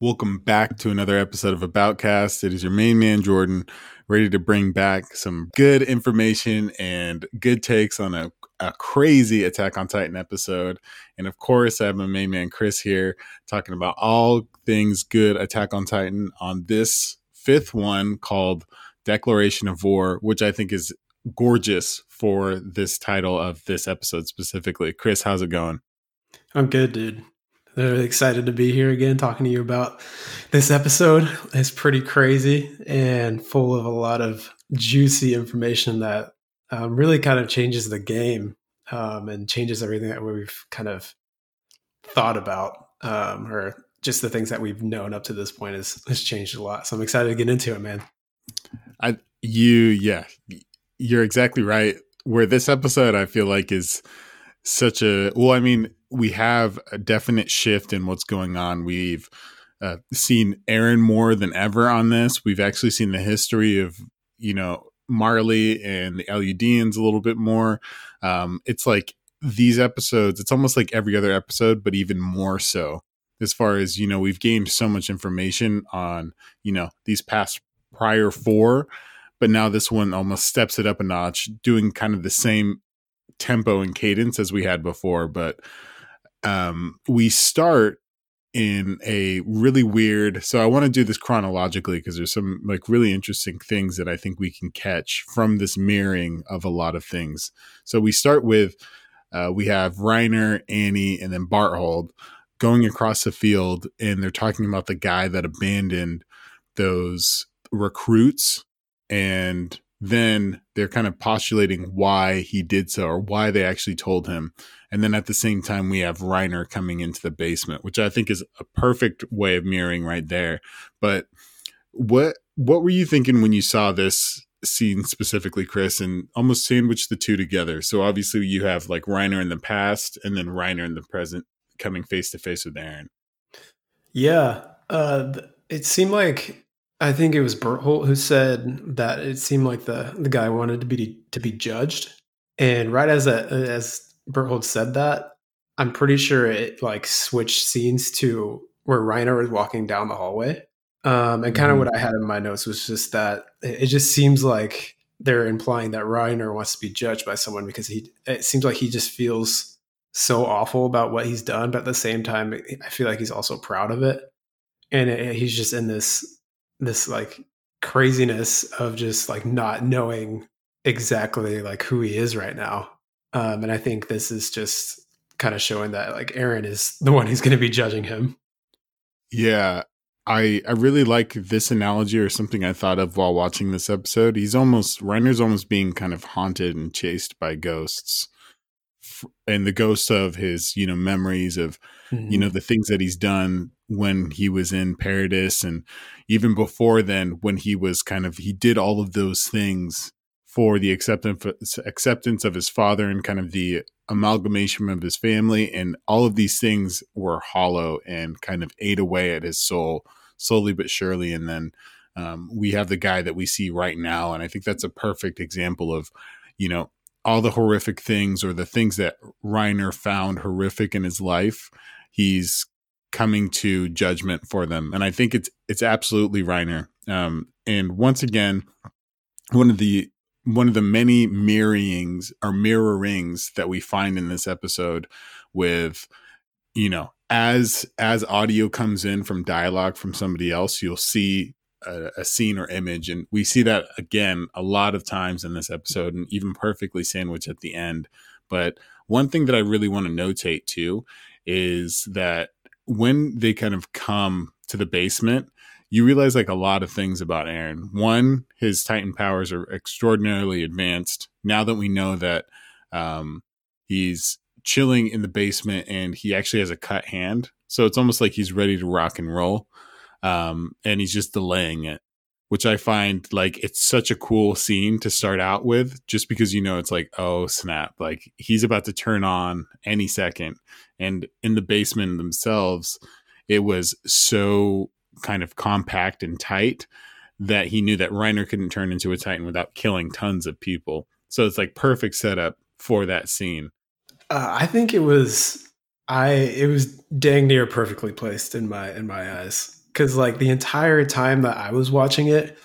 Welcome back to another episode of Aboutcast. It is your main man, Jordan, ready to bring back some good information and good takes on a, a crazy Attack on Titan episode. And of course, I have my main man, Chris, here talking about all things good Attack on Titan on this fifth one called Declaration of War, which I think is gorgeous for this title of this episode specifically. Chris, how's it going? I'm good, dude. Really excited to be here again talking to you about this episode. It's pretty crazy and full of a lot of juicy information that um, really kind of changes the game um, and changes everything that we've kind of thought about um, or just the things that we've known up to this point has, has changed a lot. So I'm excited to get into it, man. I you yeah, you're exactly right. Where this episode I feel like is such a well, I mean, we have a definite shift in what's going on. We've uh, seen Eren more than ever on this. We've actually seen the history of you know Marley and the Eldians a little bit more. Um, it's like these episodes. It's almost like every other episode, but even more so. As far as you know, we've gained so much information on you know these past prior four, but now this one almost steps it up a notch, doing kind of the same tempo and cadence as we had before. But um, we start in a really weird so i want to do this chronologically because there's some like really interesting things that i think we can catch from this mirroring of a lot of things. So we start with uh, we have reiner annie and then Bertholdt going across the field and they're talking about the guy that abandoned those recruits and then they're kind of postulating why he did so or why they actually told him and then at the same time, we have Reiner coming into the basement, which I think is a perfect way of mirroring right there. But what what were you thinking when you saw this scene specifically, Chris, and almost sandwich the two together? So obviously you have like Reiner in the past and then Reiner in the present coming face to face with Eren. Yeah. Uh, it seemed like I think it was Bertholdt who said that it seemed like the the guy wanted to be to be judged, and right as a, as Bertholdt said that, I'm pretty sure it like switched scenes to where Reiner was walking down the hallway. Um, and kind of mm-hmm. what I had in my notes was just that it just seems like they're implying that Reiner wants to be judged by someone because he it seems like he just feels so awful about what he's done, but at the same time, I feel like he's also proud of it, and it, he's just in this this like craziness of just like not knowing exactly like who he is right now um, and I think this is just kind of showing that like Eren is the one who's going to be judging him. Yeah, I I really like this analogy or something I thought of while watching this episode. He's almost Reiner's almost being kind of haunted and chased by ghosts, and the ghosts of his you know memories of mm-hmm. you know mm-hmm. the things that he's done when he was in Paradis and even before then when he was kind of he did all of those things for the acceptance acceptance of his father and kind of the amalgamation of his family and all of these things were hollow and kind of ate away at his soul slowly but surely and then um, we have the guy that we see right now and i think that's a perfect example of you know all the horrific things or the things that reiner found horrific in his life he's coming to judgment for them. And i think it's it's absolutely reiner. Um, and once again one of the one of the many mirrorings or mirrorings that we find in this episode with you know as as audio comes in from dialogue from somebody else you'll see a, a, scene or image and we see that again a lot of times in this episode and even perfectly sandwiched at the end but one thing that i really want to notate too is that when they kind of come to the basement you realize like a lot of things about Eren. One, his Titan powers are extraordinarily advanced. Now that we know that um, he's chilling in the basement and he actually has a cut hand, so it's almost like he's ready to rock and roll, um, and he's just delaying it, which I find like it's such a cool scene to start out with, just because you know it's like oh snap, like he's about to turn on any second, and in the basement themselves, it was so kind of compact and tight that he knew that Reiner couldn't turn into a Titan without killing tons of people. So it's like perfect setup for that scene. Uh, I think it was I it was dang near perfectly placed in my in my eyes because like the entire time that I was watching it,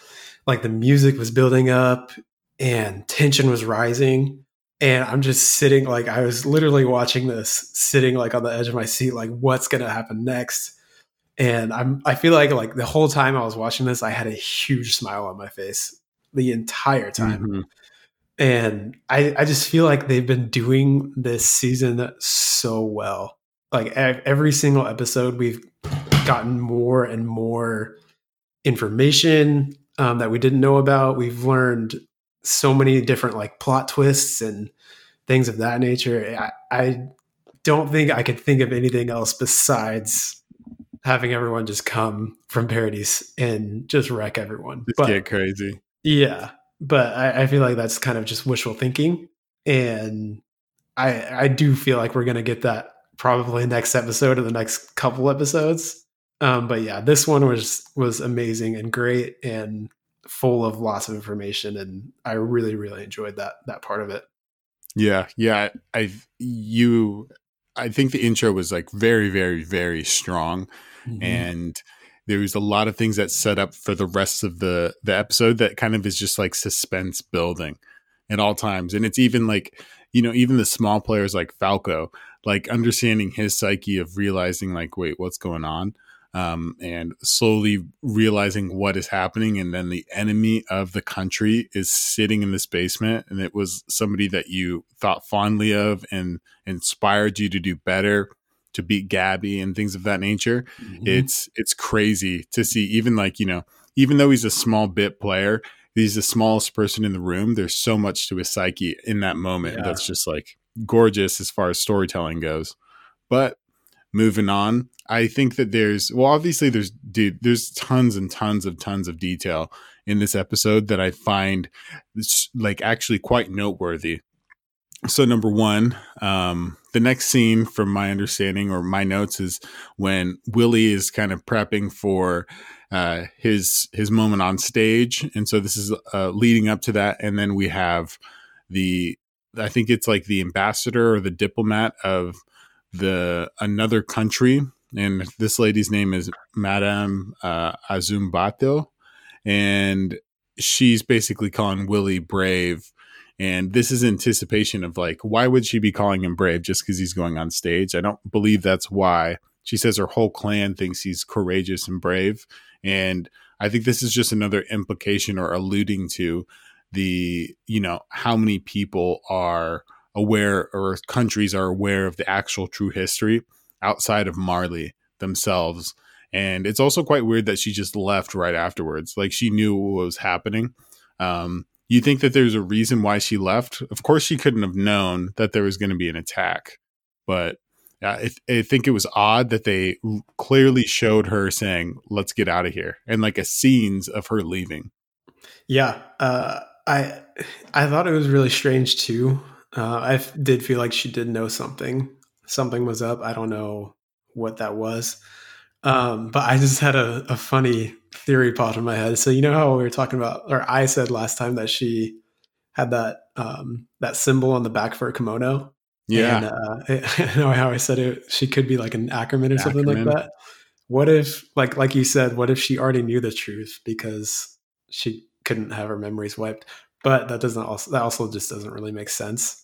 like the music was building up and tension was rising. And I'm just sitting like I was literally watching this, sitting like on the edge of my seat, like what's gonna happen next. And I'm I feel like like the whole time I was watching this, I had a huge smile on my face the entire time. Mm-hmm. And I, I just feel like they've been doing this season so well. Like every single episode, we've gotten more and more information um, that we didn't know about. We've learned so many different like plot twists and things of that nature. I, I don't think I could think of anything else besides having everyone just come from Paradise and just wreck everyone. Just but, get crazy. Yeah, but I, I, feel like that's kind of just wishful thinking, and I I do feel like we're gonna get that probably next episode or the next couple episodes. Um, but yeah, this one was was amazing and great and full of lots of information, and I really really enjoyed that that part of it. Yeah, yeah, I you I think the intro was like very very very strong, mm-hmm. and there's a lot of things that set up for the rest of the the episode that kind of is just like suspense building at all times and it's even like you know even the small players like falco like understanding his psyche of realizing like wait what's going on um, and slowly realizing what is happening and then the enemy of the country is sitting in this basement and it was somebody that you thought fondly of and inspired you to do better to beat Gabi and things of that nature. Mm-hmm. It's it's crazy to see even like, you know, even though he's a small bit player, he's the smallest person in the room. There's so much to his psyche in that moment yeah. that's just like gorgeous as far as storytelling goes. But moving on, I think that there's well, obviously there's dude, there's tons and tons of tons of detail in this episode that I find like actually quite noteworthy. So number one um, the next scene from my understanding or my notes is when willie is kind of prepping for uh, his his moment on stage. And so this is uh, leading up to that. And then we have the i think it's like the ambassador or the diplomat of the another country and this lady's name is madame uh, Azumabito and she's basically calling willie brave and this is anticipation of like, why would she be calling him brave just because he's going on stage? I don't believe that's why. She says her whole clan thinks he's courageous and brave. And I think this is just another implication or alluding to the, you know, how many people are aware or countries are aware of the actual true history outside of Marley themselves. And it's also quite weird that she just left right afterwards. Like she knew what was happening. Um, you think that there's a reason why she left? Of course, she couldn't have known that there was going to be an attack, but I, I, think it was odd that they clearly showed her saying, "Let's get out of here," and like a scenes of her leaving. Yeah, uh, I I thought it was really strange too. Uh, I did feel like she did know something. Something was up. I don't know what that was. Um, but I just had a, a funny theory pop in my head. So you know how we were talking about, or I said last time that she had that um, that symbol on the back for a kimono. Yeah, and, uh, I know how I said it. She could be like an Ackerman or Ackerman. something like that. What if, like, like you said, what if she already knew the truth because she couldn't have her memories wiped? But that doesn't also that also just doesn't really make sense.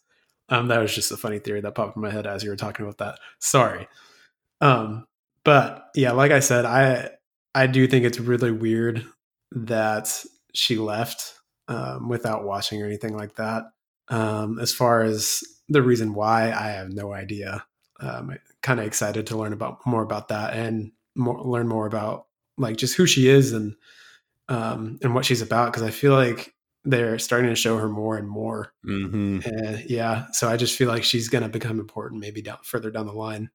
Um, that was just a funny theory that popped in my head as you were talking about that. Sorry. Um, but yeah, like I said, I I do think it's really weird that she left um, without watching or anything like that. Um, as far as the reason why, I have no idea. Um, kind of excited to learn about more about that and more, learn more about like just who she is and um, and what she's about because I feel like they're starting to show her more and more. Mm-hmm. And yeah, so I just feel like she's going to become important maybe down further down the line.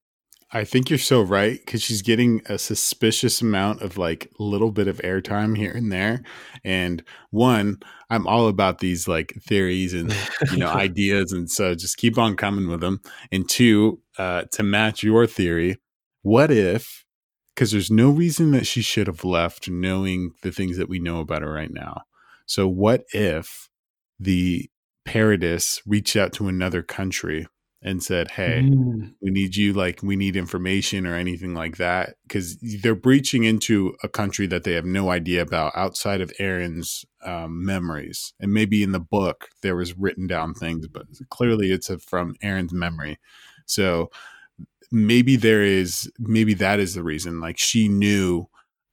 I think you're so right because she's getting a suspicious amount of like little bit of airtime here and there. And one, I'm all about these like theories and you know ideas, and so just keep on coming with them. And two, uh, to match your theory, what if? Because there's no reason that she should have left, knowing the things that we know about her right now. So what if the Paradis reached out to another country and said, "Hey, Mm. we need you like we need information or anything like that because they're breaching into a country that they have no idea about outside of Eren's um, memories and maybe in the book there was written down things but clearly it's a, from Eren's memory so maybe there is maybe that is the reason like she knew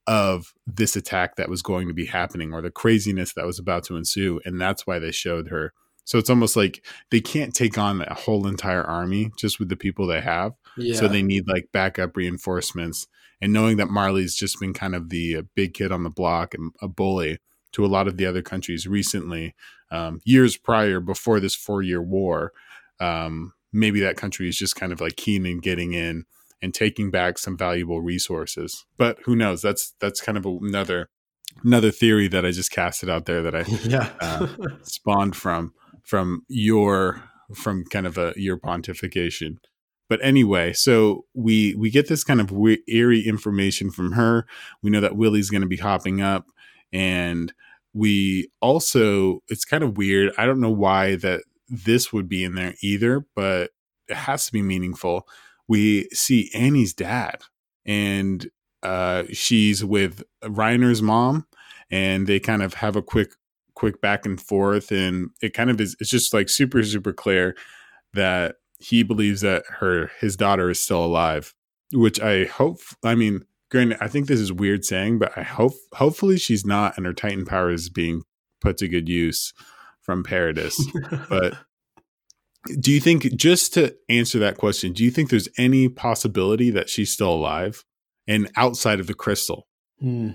of this attack that was going to be happening or the craziness that was about to ensue and that's why they showed her so it's almost like they can't take on a whole entire army just with the people they have. Yeah. So they need like backup reinforcements. And knowing that Marley's just been kind of the uh, big kid on the block and a bully to a lot of the other countries recently, um, years prior, before this four year war, um, maybe that country is just kind of like keen in getting in and taking back some valuable resources. But who knows? That's that's kind of another another theory that I just casted out there that I yeah. uh, spawned from from your from kind of a your pontification but anyway so we we get this kind of we- eerie information from her we know that willie's going to be hopping up and we also it's kind of weird i don't know why that this would be in there either but it has to be meaningful we see annie's dad and uh she's with reiner's mom and they kind of have a quick quick back and forth and it kind of is it's just like super super clear that he believes that her his daughter is still alive which i hope i mean granted i think this is weird saying but i hope hopefully she's not and her titan power is being put to good use from paradis but do you think just to answer that question do you think there's any possibility that she's still alive and outside of the crystal Hmm.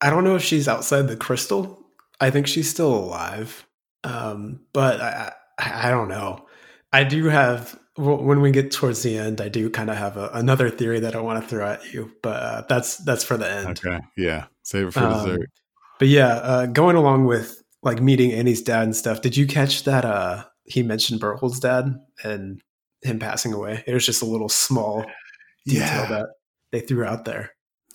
I don't know if she's outside the crystal. I think she's still alive, um, but I, I, I don't know. I do have when we get towards the end. I do kind of have a, another theory that I want to throw at you, but uh, that's that's for the end. okay yeah save it for Um, dessert But yeah, uh, going along with like meeting Annie's dad and stuff. Did you catch that? Uh, he mentioned Bertholdt's dad and him passing away. It was just a little small detail yeah that they threw out there.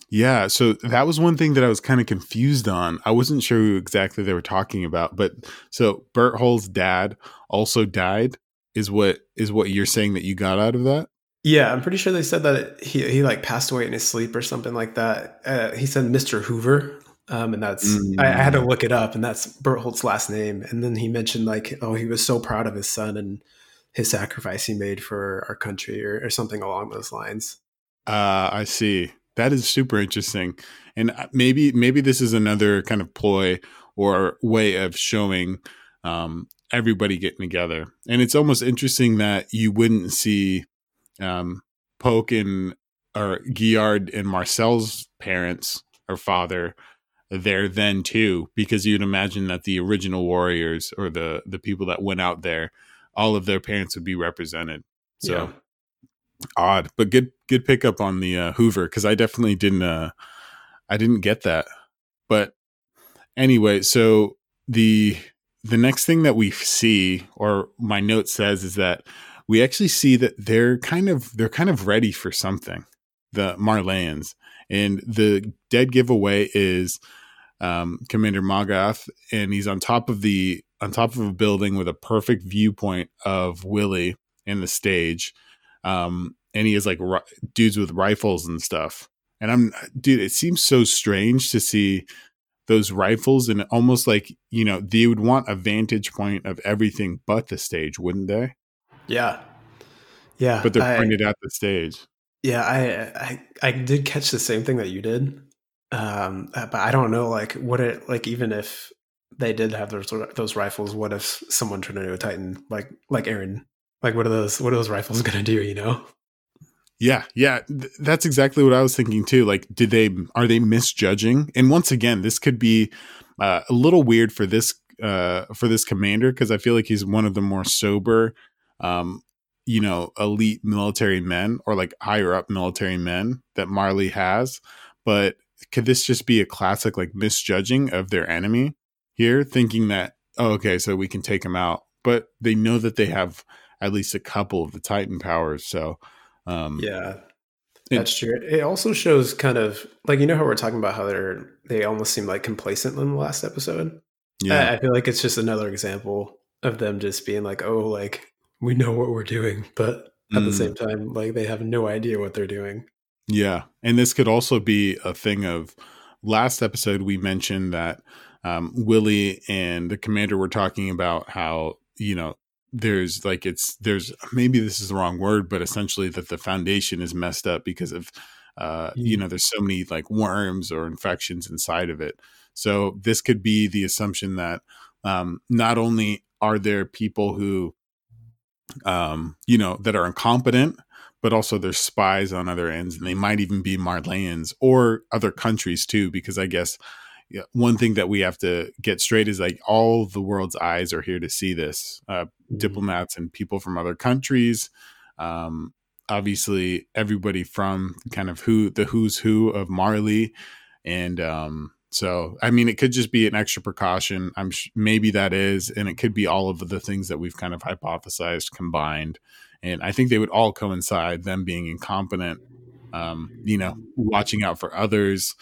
Yeah, so that was one thing that I was kind of confused on. I wasn't sure who exactly they were talking about, but so Bertholdt's dad also died. Is what is what you're saying that you got out of that? Yeah, I'm pretty sure they said that it, he he like passed away in his sleep or something like that. Uh, he said Mr. Hoover, um, and that's I, I had to look it up, and that's Bertholdt's last name. And then he mentioned like, oh, he was so proud of his son and his sacrifice he made for our country, or, or something along those lines. Uh, I see. That is super interesting, and uh, maybe maybe this is another kind of ploy or way of showing um, everybody getting together. And it's almost interesting that you wouldn't see um, Poke and or Galliard and Marcel's parents or father there then too, because you'd imagine that the original warriors or the the people that went out there, all of their parents would be represented. So Yeah. odd, but good good pickup on the uh, Hoover because I definitely didn't uh, I didn't get that. But anyway, so the the next thing that we see, or my note says, is that we actually see that they're kind of they're kind of ready for something. The Marleyans and the dead giveaway is um, Commander Magath, and he's on top of the on top of a building with a perfect viewpoint of Willie and the stage. Um, and he has like ri- dudes with rifles and stuff. And I'm, dude, it seems so strange to see those rifles and almost like, you know, they would want a vantage point of everything but the stage, wouldn't they? Yeah. Yeah. But they're I- pointed at the stage. Yeah, I, I I did catch the same thing that you did, um, uh, but I don't know like what it like even if they did have those those rifles, what if someone turned into a Titan like like Eren? Like what are those what are those rifles gonna do? You know? Yeah, yeah, th- that's exactly what I was thinking too. Like, did they are they misjudging? And once again, this could be uh, a little weird for this uh, for this commander because I feel like he's one of the more sober, um, you know, elite military men or like higher up military men that Marley has. But could this just be a classic like misjudging of their enemy here, thinking that oh, okay, so we can take them out, but they know that they have at least a couple of the Titan powers, so. Um, Yeah, that's true. It also shows kind of like you know how we're talking about how they're they almost seem like complacent in the last episode. yeah. I, I feel like it's just another example of them just being like, oh, like we know what we're doing, but at Mm. the same time, like they have no idea what they're doing. Yeah. And this could also be a thing of last episode, we mentioned that um, Willie and the commander were talking about how, you know, there's like it's, there's maybe this is the wrong word, but essentially that the foundation is messed up because of, uh, you Mm. know, there's so many like worms or infections inside of it. So this could be the assumption that um, not only are there people who, um, you know, that are incompetent, but also there's spies on other ends, and they might even be Marleyans or other countries too. Because I guess one thing that we have to get straight is like all the world's eyes are here to see this. Uh, Mhm. diplomats and people from other countries. Um, obviously, everybody from kind of who the who's who of Marley, and um, so I mean, it could just be an extra precaution. I'm sh- maybe that is, and it could be all of the things that we've kind of hypothesized combined. And I think they would all coincide. Them being incompetent, um, you know, watching out for others,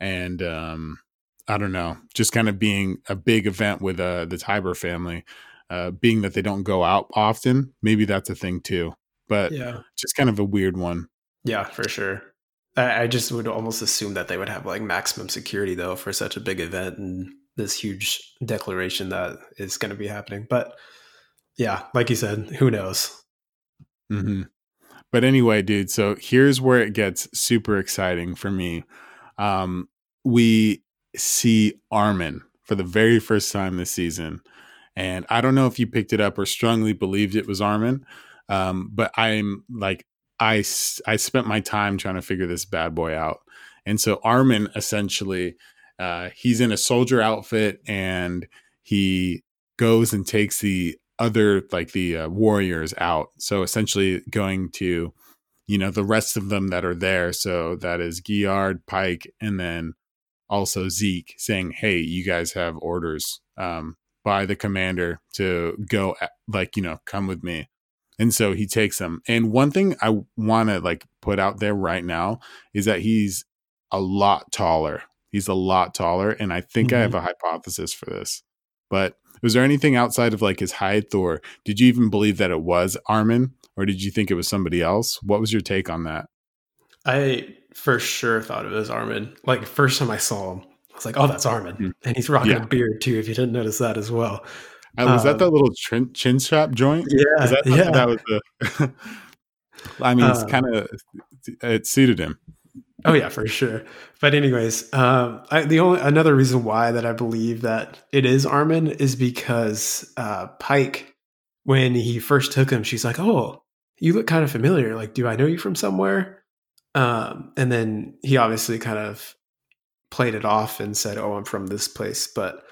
and um, I don't know, just kind of being a big event with uh, the Tybur family. Uh, being that they don't go out often, maybe that's a thing too. But Yeah. just kind of a weird one. Yeah, for sure. I, just would almost assume that they would have like maximum security though for such a big event and this huge declaration that is going to be happening. But yeah, like you said, who knows? hmm But anyway, dude, so here's where it gets super exciting for me. Um, we see Armin for the very first time this season. And I don't know if you picked it up or strongly believed it was Armin, um, but I'm like, I, I spent my time trying to figure this bad boy out. And so Armin essentially, uh, he's in a soldier outfit and he goes and takes the other like the uh, warriors out. So essentially going to, you know, the rest of them that are there. So that is Giard, Pike, and then also Zeke saying, "Hey, you guys have orders um, by the commander to go, like you know, come with me." And so he takes them. And one thing I want to like put out there right now is that he's a lot taller. He's a lot taller, and I think I have a hypothesis for this. But was there anything outside of like his height, or did you even believe that it was Armin, or did you think it was somebody else? What was your take on that? I for sure thought it was Armin. Like first time I saw him, I was like, "Oh, that's Armin," Mm. and he's rocking Yeah. a beard too. If you didn't notice that as well, Uh, was that Um, the little chin, chin strap joint? yeah, that yeah. that was the? I mean, it's Um, kind of it suited him. Oh yeah, for sure. But anyways, um, I, the only another reason why that I believe that it is Armin is because uh, Pike, when he first took him, she's like, "Oh, you look kind of familiar. Like, do I know you from somewhere?" Um, and then he obviously kind of played it off and said, "Oh, I'm from this place." But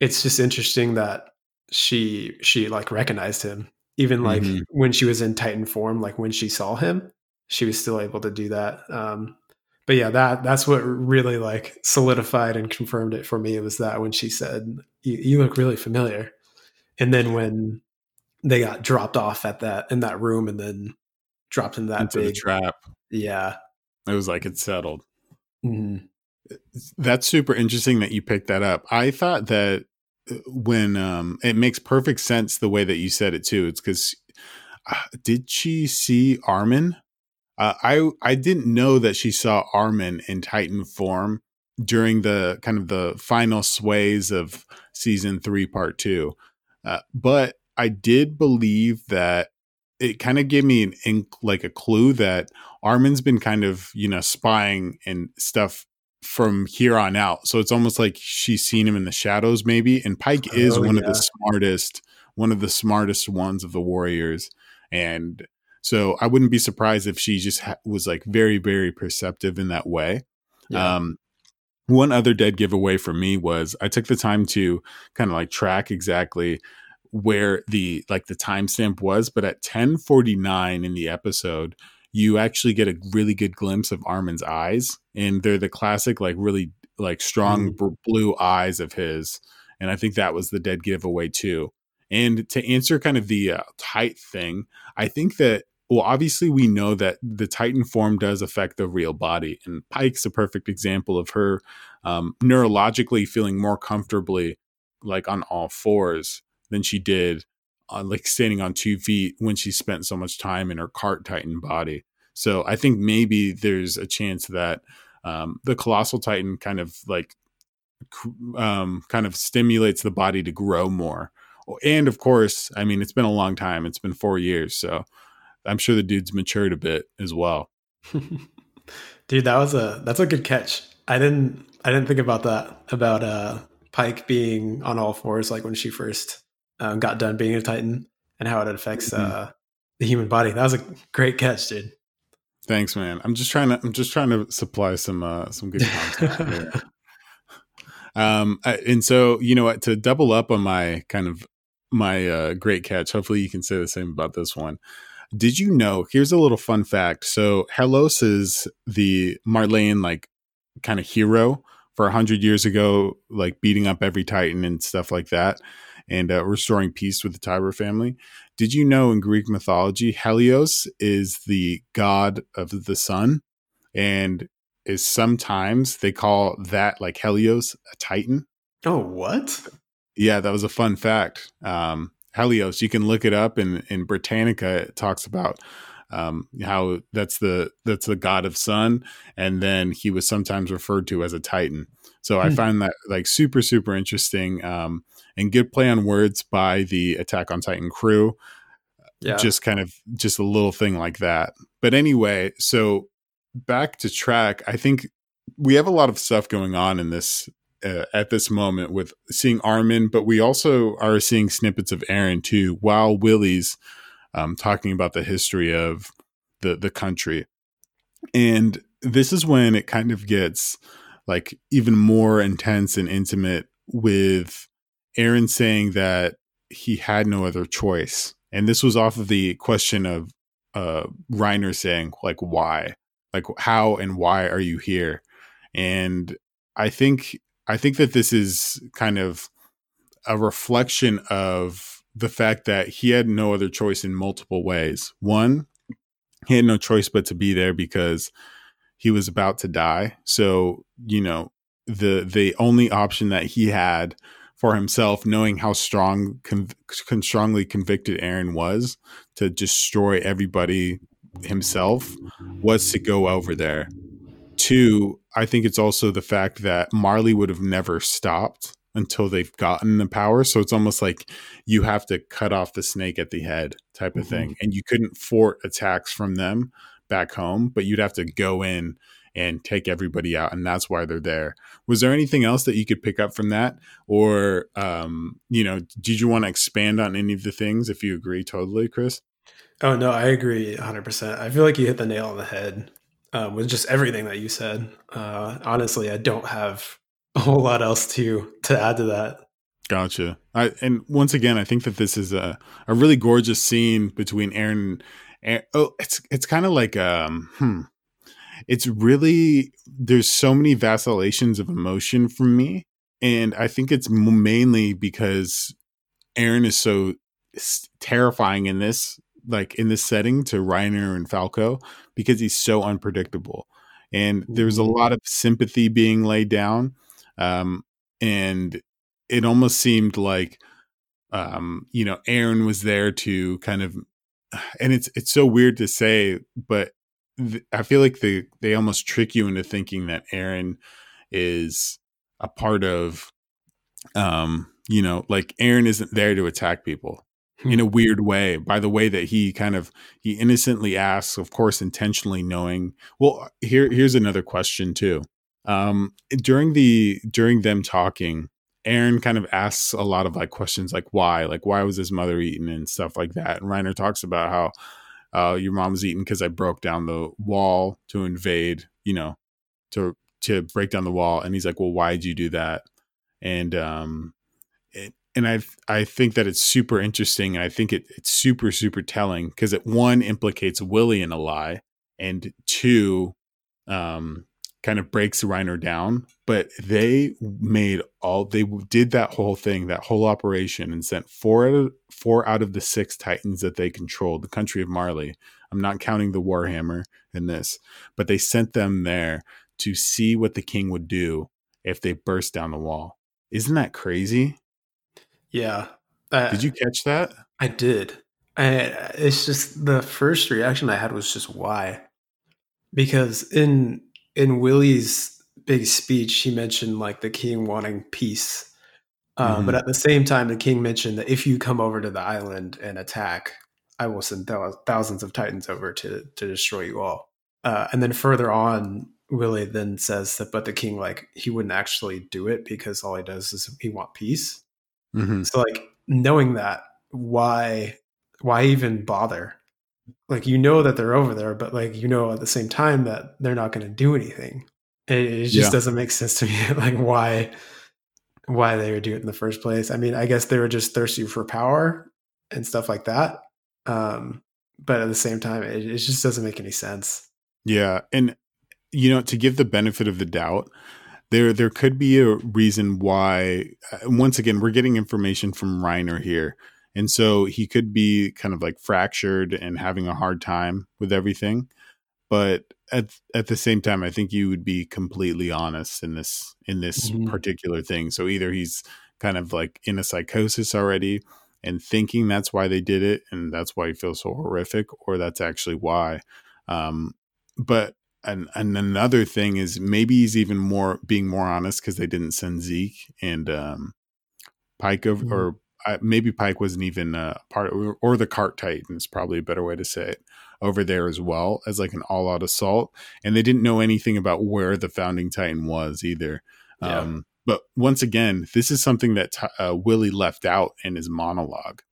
it's just interesting that she she like recognized him, even like Mhm. when she was in Titan form, like when she saw him, she was still able to do that. Um, but yeah, that that's what really like solidified and confirmed it for me. It was that when she said, "You, you look really familiar," and then when they got dropped off at that in that room, and then dropped in that into the big, trap. yeah, It was like it settled. Mhm. That's super interesting that you picked that up. I thought that when um it makes perfect sense the way that you said it too. It's because uh, did she see Armin? Uh, I I didn't know that she saw Armin in Titan form during the kind of the final sways of season three, part two. Uh, but I did believe that it kind of gave me an ink, like a clue that Armin's been kind of you know spying and stuff from here on out. So it's almost like she's seen him in the shadows, maybe. And Pike is Oh, one of the smartest, one of the smartest ones of the Warriors, and so I wouldn't be surprised if she just ha- was like very, very perceptive in that way. yeah, Um, one other dead giveaway for me was I took the time to kind of like track exactly where the like the timestamp was, but at 1049 in the episode, you actually get a really good glimpse of Armin's eyes, and they're the classic like really like strong Mhm. br- blue eyes of his, and I think that was the dead giveaway too. And to answer kind of the uh, height thing, I think that well, obviously we know that the Titan form does affect the real body, and Pike's a perfect example of her um, neurologically feeling more comfortably like on all fours than she did on like standing on two feet when she spent so much time in her cart titan body. So I think maybe there's a chance that um, the colossal titan kind of like um, kind of stimulates the body to grow more. And of course, I mean, it's been a long time. It's been four years, so I'm sure the dude's matured a bit as well. Dude, that was a that's a good catch. I didn't I didn't think about that about uh Pike being on all fours like when she first um, got done being a Titan and how it affects mm-hmm. uh, the human body. That was a great catch, dude. Thanks, man. I'm just trying to I'm just trying to supply some uh some good content. um and so, you know what, to double up on my kind of my uh great catch, hopefully you can say the same about this one. Did you know? Here's a little fun fact. So Helios is the Marleyan like kind of hero for a hundred years ago, like beating up every Titan and stuff like that, and uh, restoring peace with the Tybur family. Did you know in Greek mythology, Helios is the god of the sun, and is sometimes they call that like Helios a Titan. Oh, what? Yeah, that was a fun fact. Um, Helios, you can look it up in in Britannica. It talks about um, how that's the that's the god of sun, and then he was sometimes referred to as a titan. So I hmm. find that like super super interesting um, and good play on words by the Attack on Titan crew. Yeah. Just kind of just a little thing like that. But anyway, so back to track, I think we have a lot of stuff going on in this uh, at this moment with seeing Armin, but we also are seeing snippets of Eren too, while Willie's um, talking about the history of the the country, and this is when it kind of gets like even more intense and intimate with Eren saying that he had no other choice, and this was off of the question of uh, Reiner saying like why, like how and why are you here, and I think I think that this is kind of a reflection of the fact that he had no other choice in multiple ways. One, he had no choice but to be there because he was about to die. So, you know, the the only option that he had for himself, knowing how strong, con- strongly convicted Eren was to destroy everybody himself, was to go over there Two, I think it's also the fact that Marley would have never stopped until they've gotten the power. So it's almost like you have to cut off the snake at the head type of mm-hmm. thing. And you couldn't fort attacks from them back home, but you'd have to go in and take everybody out. And that's why they're there. Was there anything else that you could pick up from that? Or, um, you know, did you want to expand on any of the things if you agree totally, Chris? Oh, no, I agree 100%. I feel like you hit the nail on the head um, with just everything that you said. Uh, honestly, I don't have a whole lot else to to add to that. Gotcha. I, and once again, I think that this is a, a really gorgeous scene between Eren. And, Eren, oh, it's it's kind of like um, hmm. It's really there's so many vacillations of emotion from me, and I think it's mainly because Eren is so terrifying in this like in this setting to Reiner and Falco because he's so unpredictable. And there's a mm-hmm. lot of sympathy being laid down. Um, and it almost seemed like um, you know, Eren was there to kind of and it's it's so weird to say, but th- I feel like they they almost trick you into thinking that Eren is a part of um, you know, like Eren isn't there to attack people in a weird way by the way that he kind of he innocently asks of course intentionally knowing well here here's another question too. Um during the during them talking Eren kind of asks a lot of like questions like why like why was his mother eaten and stuff like that? And Reiner talks about how uh your mom was eaten because I broke down the wall to invade you know to to break down the wall. And he's like well why did you do that? And um it, and I I think that it's super interesting, and I think it, it's super super telling because it one implicates Willie in a lie, and two, um, kind of breaks Reiner down. But they made all they did that whole thing, that whole operation, and sent four out of four out of the six Titans that they controlled, the country of Marley. I'm not counting the Warhammer in this, but they sent them there to see what the king would do if they burst down the wall. Isn't that crazy? Yeah. Uh, Did you catch that? I did. I, it's just the first reaction I had was just why, because in in Willie's big speech, he mentioned like the king wanting peace, uh, mm-hmm. but at the same time, the king mentioned that if you come over to the island and attack, I will send th- thousands of titans over to to destroy you all. Uh, and then further on, Willie then says that, but the king like he wouldn't actually do it because all he does is he want peace. Mm-hmm. So like knowing that, why why even bother? Like you know that they're over there, but like you know at the same time that they're not going to do anything. It, it just yeah. doesn't make sense to me. like why why they would do it in the first place. I mean, I guess they were just thirsty for power and stuff like that. Um, but at the same time, it, it just doesn't make any sense. Yeah, and you know, to give the benefit of the doubt, there there could be a reason why. Uh, once again, we're getting information from Reiner here, and so he could be kind of like fractured and having a hard time with everything. But at at the same time, I think you would be completely honest in this in this mm-hmm. particular thing. So either he's kind of like in a psychosis already and thinking that's why they did it and that's why he feels so horrific, or that's actually why. Um, but and, and another thing is maybe he's even more being more honest because they didn't send Zeke and um, Pike over, mm-hmm. or uh, maybe Pike wasn't even a part of, or, or the Cart Titans, probably a better way to say it, over there as well as like an all out assault. And they didn't know anything about where the founding Titan was either. Yeah. Um, but once again, this is something that uh, Willie left out in his monologue.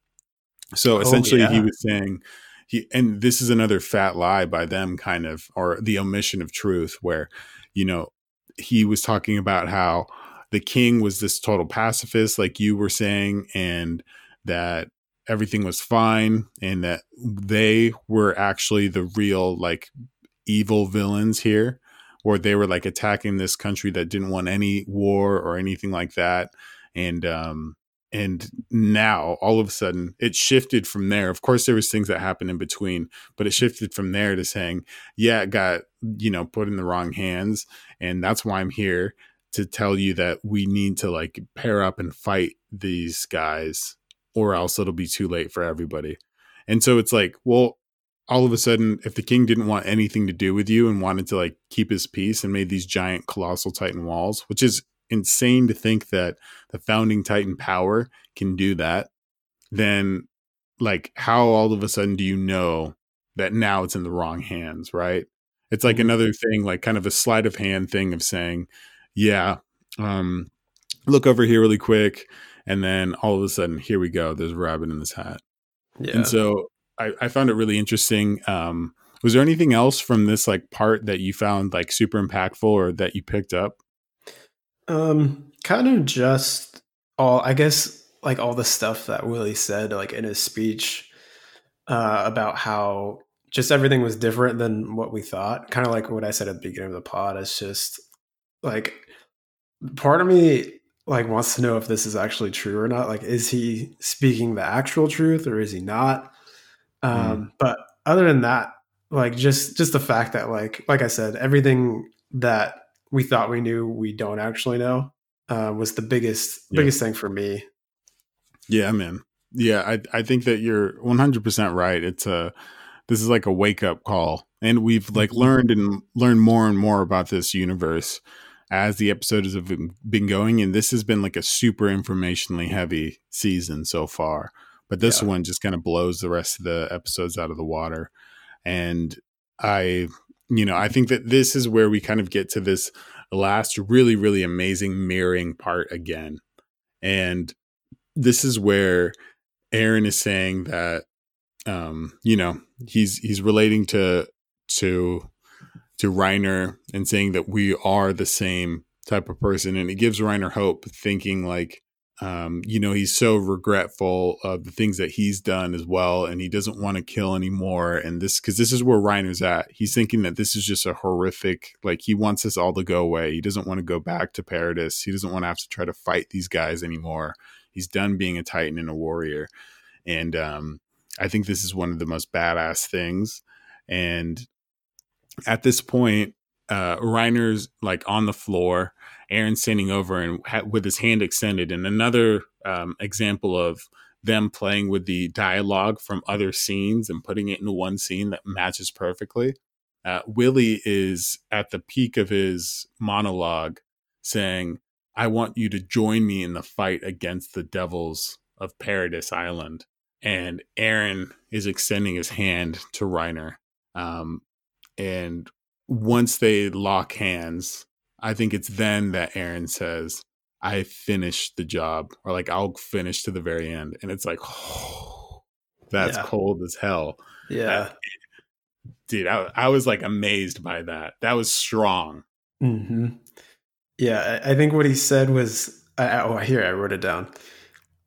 So oh, essentially, oh, yeah. he was saying, he, and this is another fat lie by them, kind of, or the omission of truth, where, you know, he was talking about how the king was this total pacifist, like you were saying, and that everything was fine, and that they were actually the real, like, evil villains here, or they were like attacking this country that didn't want any war or anything like that. And, um, and now all of a sudden it shifted from there of course there was things that happened in between but it shifted from there to saying yeah it got you know put in the wrong hands and that's why i'm here to tell you that we need to like pair up and fight these guys or else it'll be too late for everybody. And so it's like, well, all of a sudden, if the king didn't want anything to do with you and wanted to like keep his peace and made these giant colossal titan walls, which is insane to think that the founding titan power can do that, then like how all of a sudden do you know that now it's in the wrong hands, right? It's like mm-hmm. another thing, like kind of a sleight of hand thing of saying, yeah, um, look over here really quick. And then all of a sudden, here we go. There's a rabbit in this hat. Yeah. And so I, I found it really interesting. Um, was there anything else from this like part that you found like super impactful or that you picked up? Um, kind of just all, I guess, like all the stuff that Willie said, like in his speech, uh, about how just everything was different than what we thought. Kind of like what I said at the beginning of the pod. It's just like part of me like wants to know if this is actually true or not. Like, is he speaking the actual truth or is he not? Um, mm. But other than that, like just just the fact that like like I said, everything that we thought we knew we don't actually know uh, was the biggest yeah. biggest thing for me. Yeah, man. Yeah, I I think that you're 100 percent right. It's a this is like a wake up call, and we've like mm-hmm. learned and learned more and more about this universe as the episodes have been going and this has been like a super informationally heavy season so far but this yeah. one just kind of blows the rest of the episodes out of the water and i you know i think that this is where we kind of get to this last really really amazing mirroring part again and this is where Eren is saying that um you know he's he's relating to to to Reiner and saying that we are the same type of person. And it gives Reiner hope, thinking like, um, you know, he's so regretful of the things that he's done as well. And he doesn't want to kill anymore. And this, cause this is where Reiner's at. He's thinking that this is just a horrific, like he wants this all to go away. He doesn't want to go back to Paradis. He doesn't want to have to try to fight these guys anymore. He's done being a Titan and a warrior. And, um, I think this is one of the most badass things. And at this point, uh, Reiner's like on the floor, Eren standing over and ha- with his hand extended. And another um, example of them playing with the dialogue from other scenes and putting it into one scene that matches perfectly. Uh, Willie is at the peak of his monologue saying, I want you to join me in the fight against the devils of Paradise Island. And Eren is extending his hand to Reiner. Um, and once they lock hands, I think it's then that Eren says, I finished the job, or like I'll finish to the very end. And it's like, oh, that's yeah. cold as hell. Yeah. Dude, I, I, was like amazed by that. That was strong. Mm-hmm. Yeah. I think what he said was, I, oh, here, I wrote it down.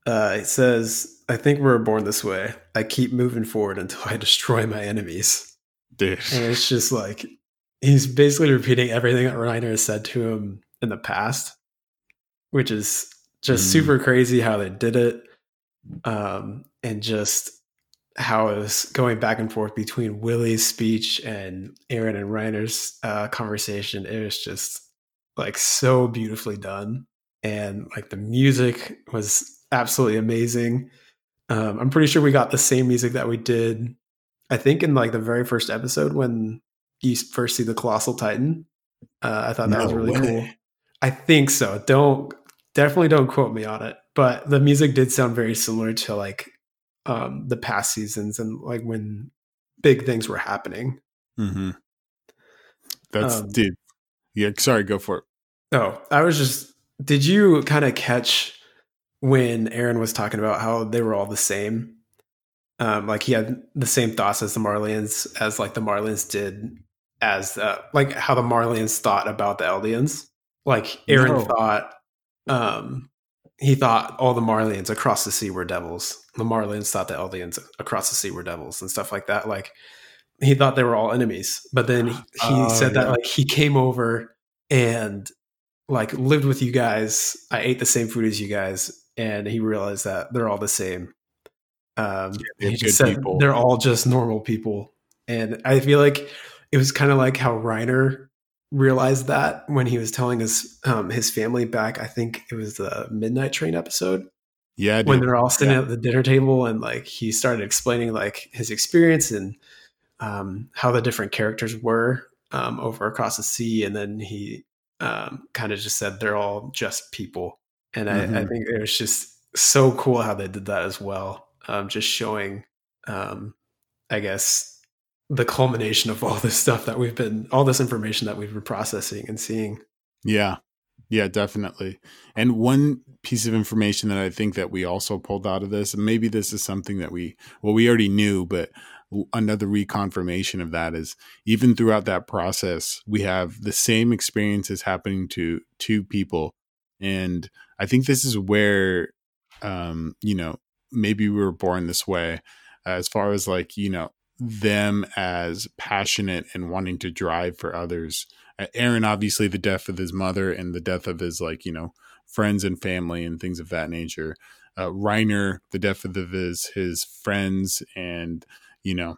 Uh, it says, I think we're born this way. I keep moving forward until I destroy my enemies. Dude. And it's just like, he's basically repeating everything that Reiner has said to him in the past which is just mm. super crazy how they did it. Um, and just how it was going back and forth between Willy's speech and Eren and Reiner's uh, conversation. It was just like so beautifully done. And like the music was absolutely amazing. Um, I'm pretty sure we got the same music that we did, I think, in like the very first episode when you first see the Colossal Titan. Uh, I thought that no was really way. cool. I think so. Don't definitely don't quote me on it, but the music did sound very similar to like um, the past seasons and like when big things were happening. Mm-hmm. That's um, dude. Yeah, sorry, go for it. Oh, I was just. Did you kind of catch when Eren was talking about how they were all the same? Um, like he had the same thoughts as the Marleyans, as like the Marleyans did, as uh, like how the Marleyans thought about the Eldians. Like Eren no. thought um, he thought all the Marleyans across the sea were devils. The Marleyans thought the Eldians across the sea were devils and stuff like that. Like he thought they were all enemies. But then he, oh, said yeah. that like he came over and like lived with you guys. I ate the same food as you guys, and he realized that they're all the same. Um, yeah, he just said people. they're all just normal people, and I feel like it was kind of like how Reiner realized that when he was telling his um, his family back. I think it was the Midnight Train episode. Yeah, when they're all sitting yeah. at the dinner table and like he started explaining like his experience and um, how the different characters were um, over across the sea, and then he um, kind of just said they're all just people, and mm-hmm. I, I, mm-hmm. think it was just so cool how they did that as well, um, just showing, um, I guess, the culmination of all this stuff that we've been all this information that we've been processing and seeing. Yeah. Yeah definitely. And one piece of information that i think that we also pulled out of this and maybe this is something that we well we already knew but another reconfirmation of that is even throughout that process we have the same experiences happening to two people. And i think this is where um you know maybe we were born this way as far as like you know them as passionate and wanting to drive for others. Eren, obviously, the death of his mother and the death of his like you know friends and family and things of that nature. Uh, Reiner, the death of his his friends and you know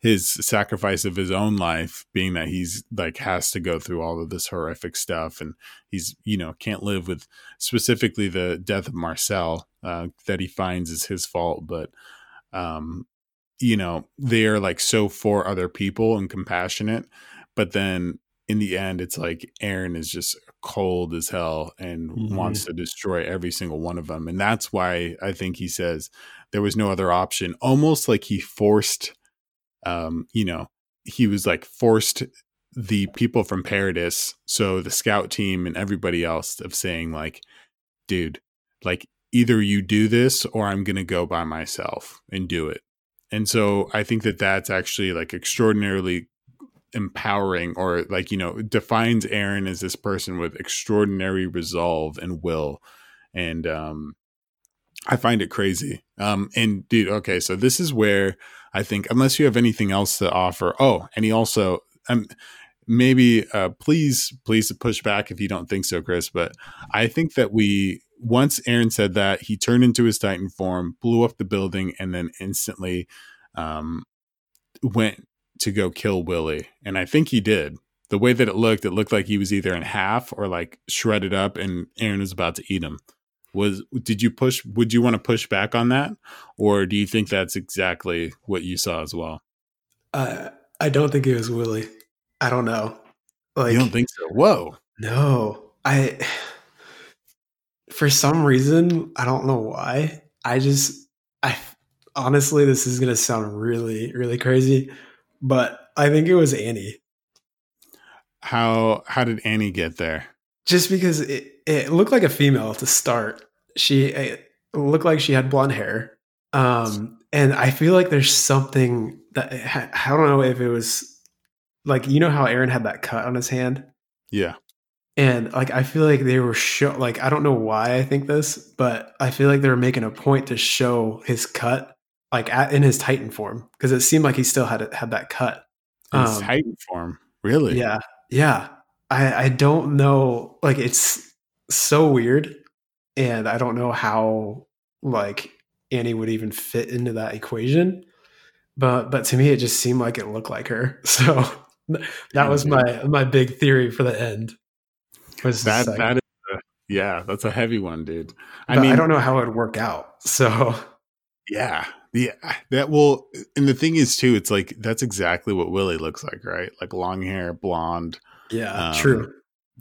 his sacrifice of his own life being that he's like has to go through all of this horrific stuff and he's you know can't live with specifically the death of marcel uh, that he finds is his fault but um you know they're like so for other people and compassionate but then in the end it's like eren is just cold as hell and mm-hmm. wants to destroy every single one of them and that's why i think he says there was no other option almost like he forced um you know he was like forced the people from paradis so the scout team and everybody else of saying like dude like either you do this or i'm gonna go by myself and do it and so I think that that's actually like extraordinarily empowering or like, you know, defines Eren as this person with extraordinary resolve and will. And um I find it crazy. Um and dude, okay, so this is where I think unless you have anything else to offer. Oh, and he also um maybe uh please please push back if you don't think so, Chris, but I think that we once Eren said that, he turned into his Titan form, blew up the building, and then instantly um, went to go kill Willy. And I think he did. The way that it looked, it looked like he was either in half or like shredded up, and Eren was about to eat him. Was did you push? Would you want to push back on that, or do you think that's exactly what you saw as well? Uh, I don't think it was Willy. I don't know. Like, you don't think so? Whoa. No, I. For some reason, I don't know why. I just, I honestly, this is gonna sound really, really crazy, but I think it was Annie. How how did Annie get there? Just because it, it looked like a female to start. She it looked like she had blonde hair. Um, and I feel like there's something that I don't know if it was like you know how Eren had that cut on his hand. Yeah. And like I feel like they were show like I don't know why I think this, but I feel like they were making a point to show his cut like at, in his Titan form because it seemed like he still had had that cut. In his um, Titan form, really? Yeah, yeah. I I don't know. Like it's so weird, and I don't know how like Annie would even fit into that equation. But but to me, it just seemed like it looked like her. So that was my my big theory for the end. Was that like, that is a, yeah, that's a heavy one, dude. I mean, I don't know how it would work out. So yeah, yeah, that will. And the thing is, too, it's like that's exactly what Willy looks like, right? Like long hair, blonde. Yeah, um, true.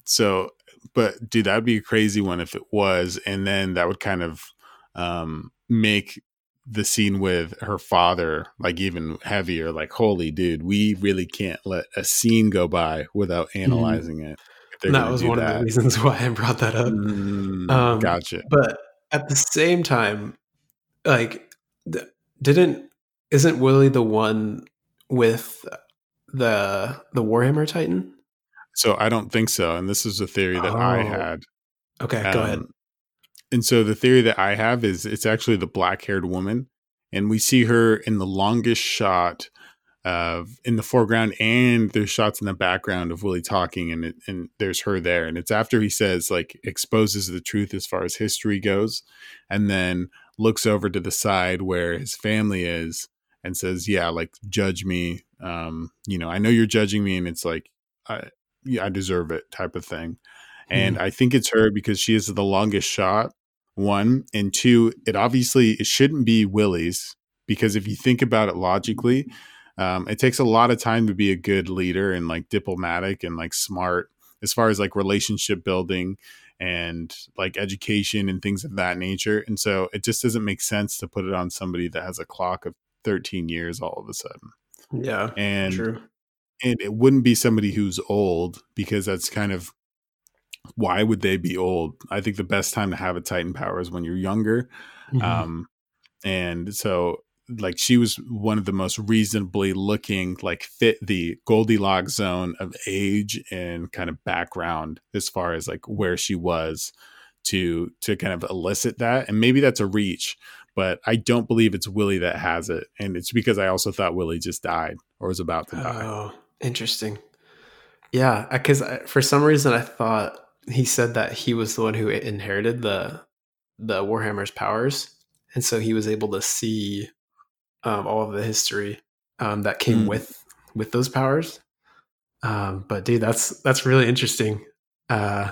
So, but dude, that'd be a crazy one if it was, and then that would kind of um make the scene with her father like even heavier like holy dude we really can't let a scene go by without mm-hmm. analyzing mm. it that was one that. of the reasons why i brought that up mm, um, gotcha but at the same time like th- didn't isn't willy the one with the the warhammer titan so i don't think so and this is a theory that oh. i had okay um, go ahead um, and so the theory that I have is it's actually the black haired woman. And we see her in the longest shot of in the foreground and there's shots in the background of Willy talking and it, and there's her there. And it's after he says like exposes the truth as far as history goes and then looks over to the side where his family is and says, yeah, like judge me. Um, you know, I know you're judging me and it's like, I, yeah, I deserve it type of thing. And mm. I think it's her because she is the longest shot one and two it obviously it shouldn't be willy's because if you think about it logically um, it takes a lot of time to be a good leader and like diplomatic and like smart as far as like relationship building and like education and things of that nature and so it just doesn't make sense to put it on somebody that has a clock of 13 years all of a sudden yeah and true. And it wouldn't be somebody who's old because that's kind of why would they be old? I think the best time to have a Titan power is when you're younger. Mm-hmm. Um, and so like she was one of the most reasonably looking like fit the goldilocks zone of age and kind of background as far as like where she was to to kind of elicit that and maybe that's a reach but i don't believe it's willy that has it and it's because i also thought willy just died or was about to die oh interesting yeah because for some reason i thought he said that he was the one who inherited the the Warhammer's powers, and so he was able to see um, all of the history um, that came mm. with with those powers. Um, but dude, that's that's really interesting. Uh,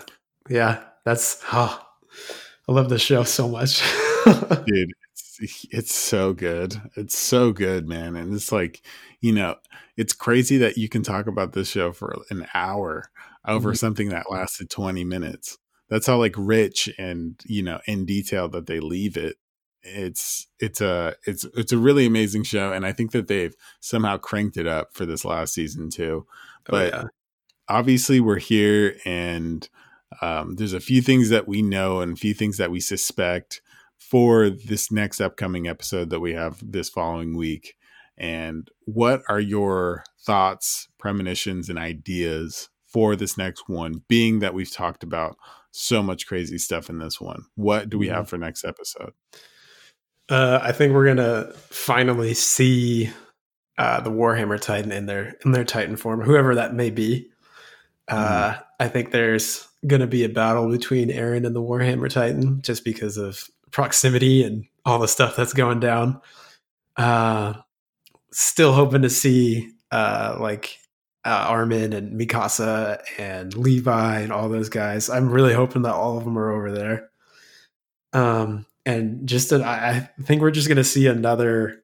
yeah, that's oh, I love the show so much, dude. It's, it's so good. It's so good, man. And it's like, you know, it's crazy that you can talk about this show for an hour over mm-hmm. something that lasted 20 minutes. That's how like rich and you know in detail that they leave it. It's it's a it's it's a really amazing show, and I think that they've somehow cranked it up for this last season too. Oh, but yeah. obviously, we're here, and um, there's a few things that we know and a few things that we suspect for this next upcoming episode that we have this following week. And what are your thoughts, premonitions, and ideas for this next one, being that we've talked about so much crazy stuff in this one. What do we have mm-hmm. for next episode? Uh, I think we're gonna finally see uh, the Warhammer Titan in their in their Titan form, whoever that may be. Uh, mm. I think there's gonna be a battle between Eren and the Warhammer Titan, just because of proximity and all the stuff that's going down. Uh, still hoping to see uh, like uh, Armin and Mikasa and Levi and all those guys. I'm really hoping that all of them are over there. Um, and just an, I think we're just gonna see another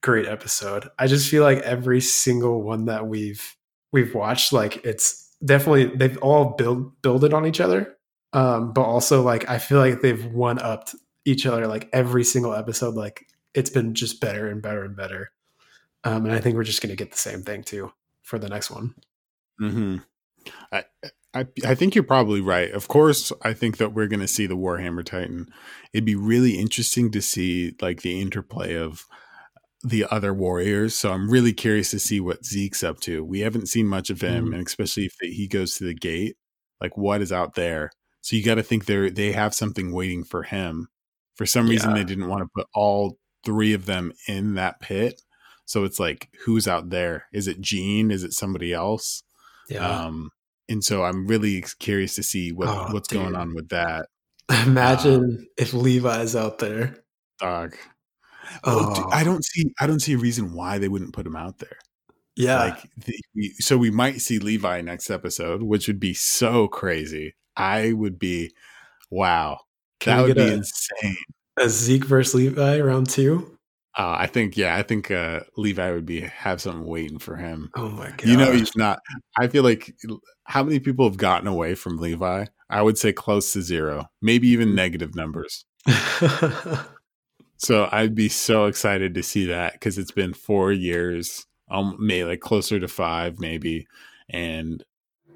great episode. I just feel like every single one that we've we've watched, like it's definitely they've all build builded on each other. Um, but also like I feel like they've one upped each other like every single episode. Like it's been just better and better and better. Um, and I think we're just gonna get the same thing too for the next one. Hmm. I, I I think you're probably right. Of course, I think that we're going to see the Warhammer Titan. It'd be really interesting to see like the interplay of the other warriors. So I'm really curious to see what Zeke's up to. We haven't seen much of him, mm. and especially if he goes to the gate, like what is out there. So you got to think they they have something waiting for him. For some reason, yeah. they didn't want to put all three of them in that pit. So it's like, who's out there? Is it Jean? Is it somebody else? Yeah. Um, and so I'm really curious to see what oh, what's dude. going on with that. Imagine um, if Levi's out there. Dog. Oh, I don't see I don't see a reason why they wouldn't put him out there. Yeah. Like the, so we might see Levi next episode, which would be so crazy. I would be wow. Can that would be a, insane. A Zeke versus Levi round 2? Uh, I think yeah, I think uh, Levi would be have something waiting for him. Oh my god! You know he's not. I feel like how many people have gotten away from Levi? I would say close to zero, maybe even mm. negative numbers. so I'd be so excited to see that because it's been four years, um, maybe like closer to five, maybe, and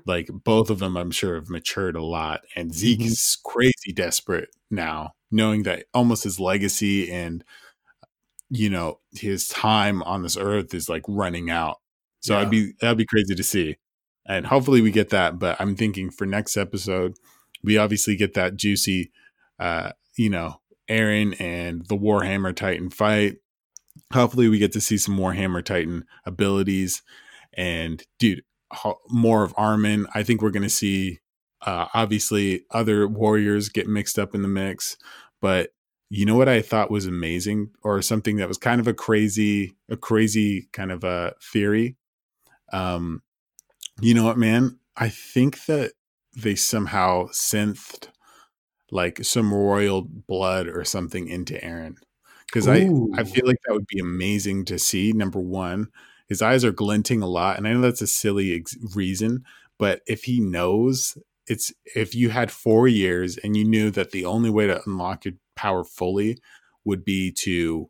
like both of them, I'm sure have matured a lot. And Zeke mm-hmm. is crazy desperate now, knowing that almost his legacy and you know his time on this earth is like running out so yeah. i'd be that'd be crazy to see and hopefully we get that but i'm thinking for next episode we obviously get that juicy uh you know eren and the warhammer titan fight hopefully we get to see some warhammer titan abilities and dude more of armin i think we're going to see uh obviously other warriors get mixed up in the mix but you know what I thought was amazing, or something that was kind of a crazy, a crazy kind of a theory. Um, you know what, man? I think that they somehow synthed like some royal blood or something into Eren because I I feel like that would be amazing to see. Number one, his eyes are glinting a lot, and I know that's a silly ex- reason, but if he knows it's if you had four years and you knew that the only way to unlock your power fully would be to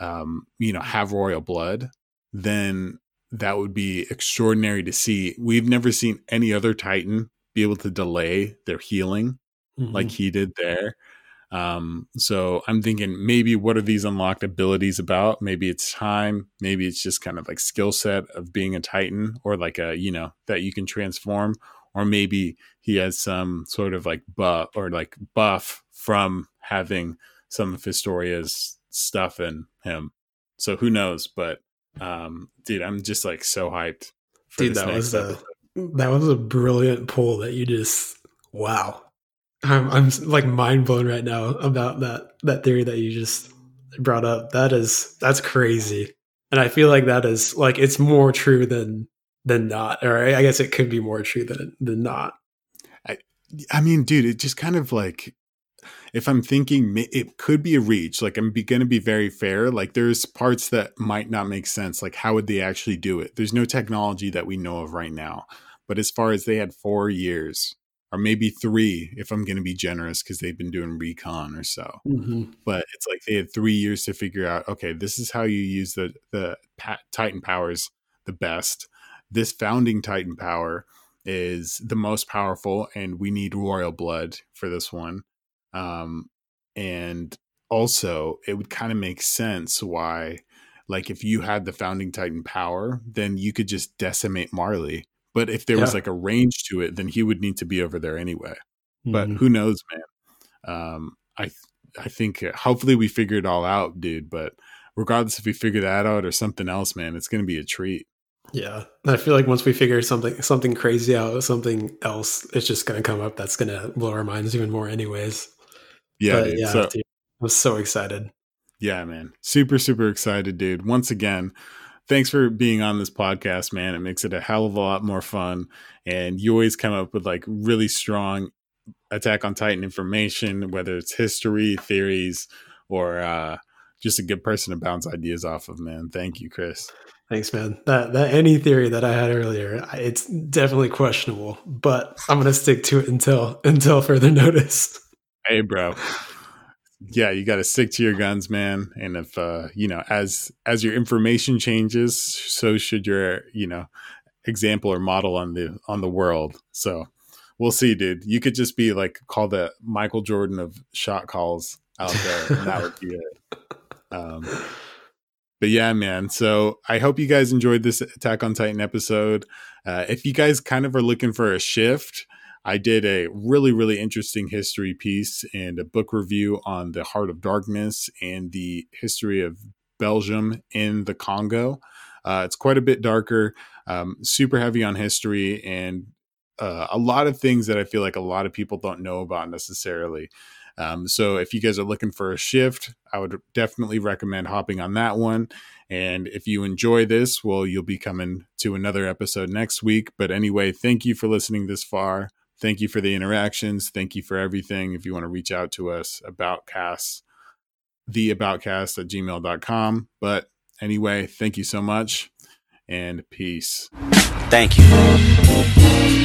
um, you know have royal blood then that would be extraordinary to see we've never seen any other titan be able to delay their healing mm-hmm. like he did there um, so i'm thinking maybe what are these unlocked abilities about maybe it's time maybe it's just kind of like skill set of being a titan or like a you know that you can transform or maybe he has some sort of like buff or like buff from having some of Historia's stuff in him. So who knows? But um, dude, I'm just like so hyped. dude, that was a that was a brilliant pull that you just wow. I'm I'm like mind blown right now about that that theory that you just brought up. That is that's crazy. And I feel like that is like it's more true than than not. Or I guess it could be more true than than not. I I mean, dude, it just kind of like if I'm thinking it could be a reach, like I'm going to be very fair. Like there's parts that might not make sense. Like how would they actually do it? There's no technology that we know of right now. But as far as they had four years, or maybe three, if I'm going to be generous, because they've been doing recon or so. Mm-hmm. But it's like they had three years to figure out. Okay, this is how you use the the Titan powers the best. This founding Titan power is the most powerful, and we need royal blood for this one. Um, and also, it would kind of make sense why, like, if you had the founding Titan power, then you could just decimate Marley. But if there yeah. was like a range to it, then he would need to be over there anyway. Mm-hmm. But who knows, man? Um, I I think uh, hopefully we figure it all out, dude. But regardless if we figure that out or something else, man, it's going to be a treat. Yeah, I feel like once we figure something something crazy out, something else, it's just going to come up that's going to blow our minds even more, anyways. Yeah, dude, yeah, so, dude, I'm so excited. Yeah, man, super super excited, dude. Once again, thanks for being on this podcast, man. It makes it a hell of a lot more fun, and you always come up with like really strong Attack on Titan information, whether it's history, theories, or uh, just a good person to bounce ideas off of, man. Thank you, Chris. Thanks, man. That that any theory that I had earlier, it's definitely questionable, but I'm gonna stick to it until until further notice. Hey, bro. Yeah, you got to stick to your guns, man. And if uh, you know, as as your information changes, so should your you know example or model on the on the world. So we'll see, dude. You could just be like call the Michael Jordan of shot calls out there, and that would be it. Um, but yeah, man. So I hope you guys enjoyed this Attack on Titan episode. Uh, if you guys kind of are looking for a shift, I did a really, really interesting history piece and a book review on the Heart of Darkness and the history of Belgium in the Congo. Uh, it's quite a bit darker, um, super heavy on history, and uh, a lot of things that I feel like a lot of people don't know about necessarily. Um, so if you guys are looking for a shift, I would definitely recommend hopping on that one. And if you enjoy this, well, you'll be coming to another episode next week. But anyway, thank you for listening this far. Thank you for the interactions. Thank you for everything. If you want to reach out to us about cast, the aboutcast at gmail.com. But anyway, thank you so much and peace. Thank you.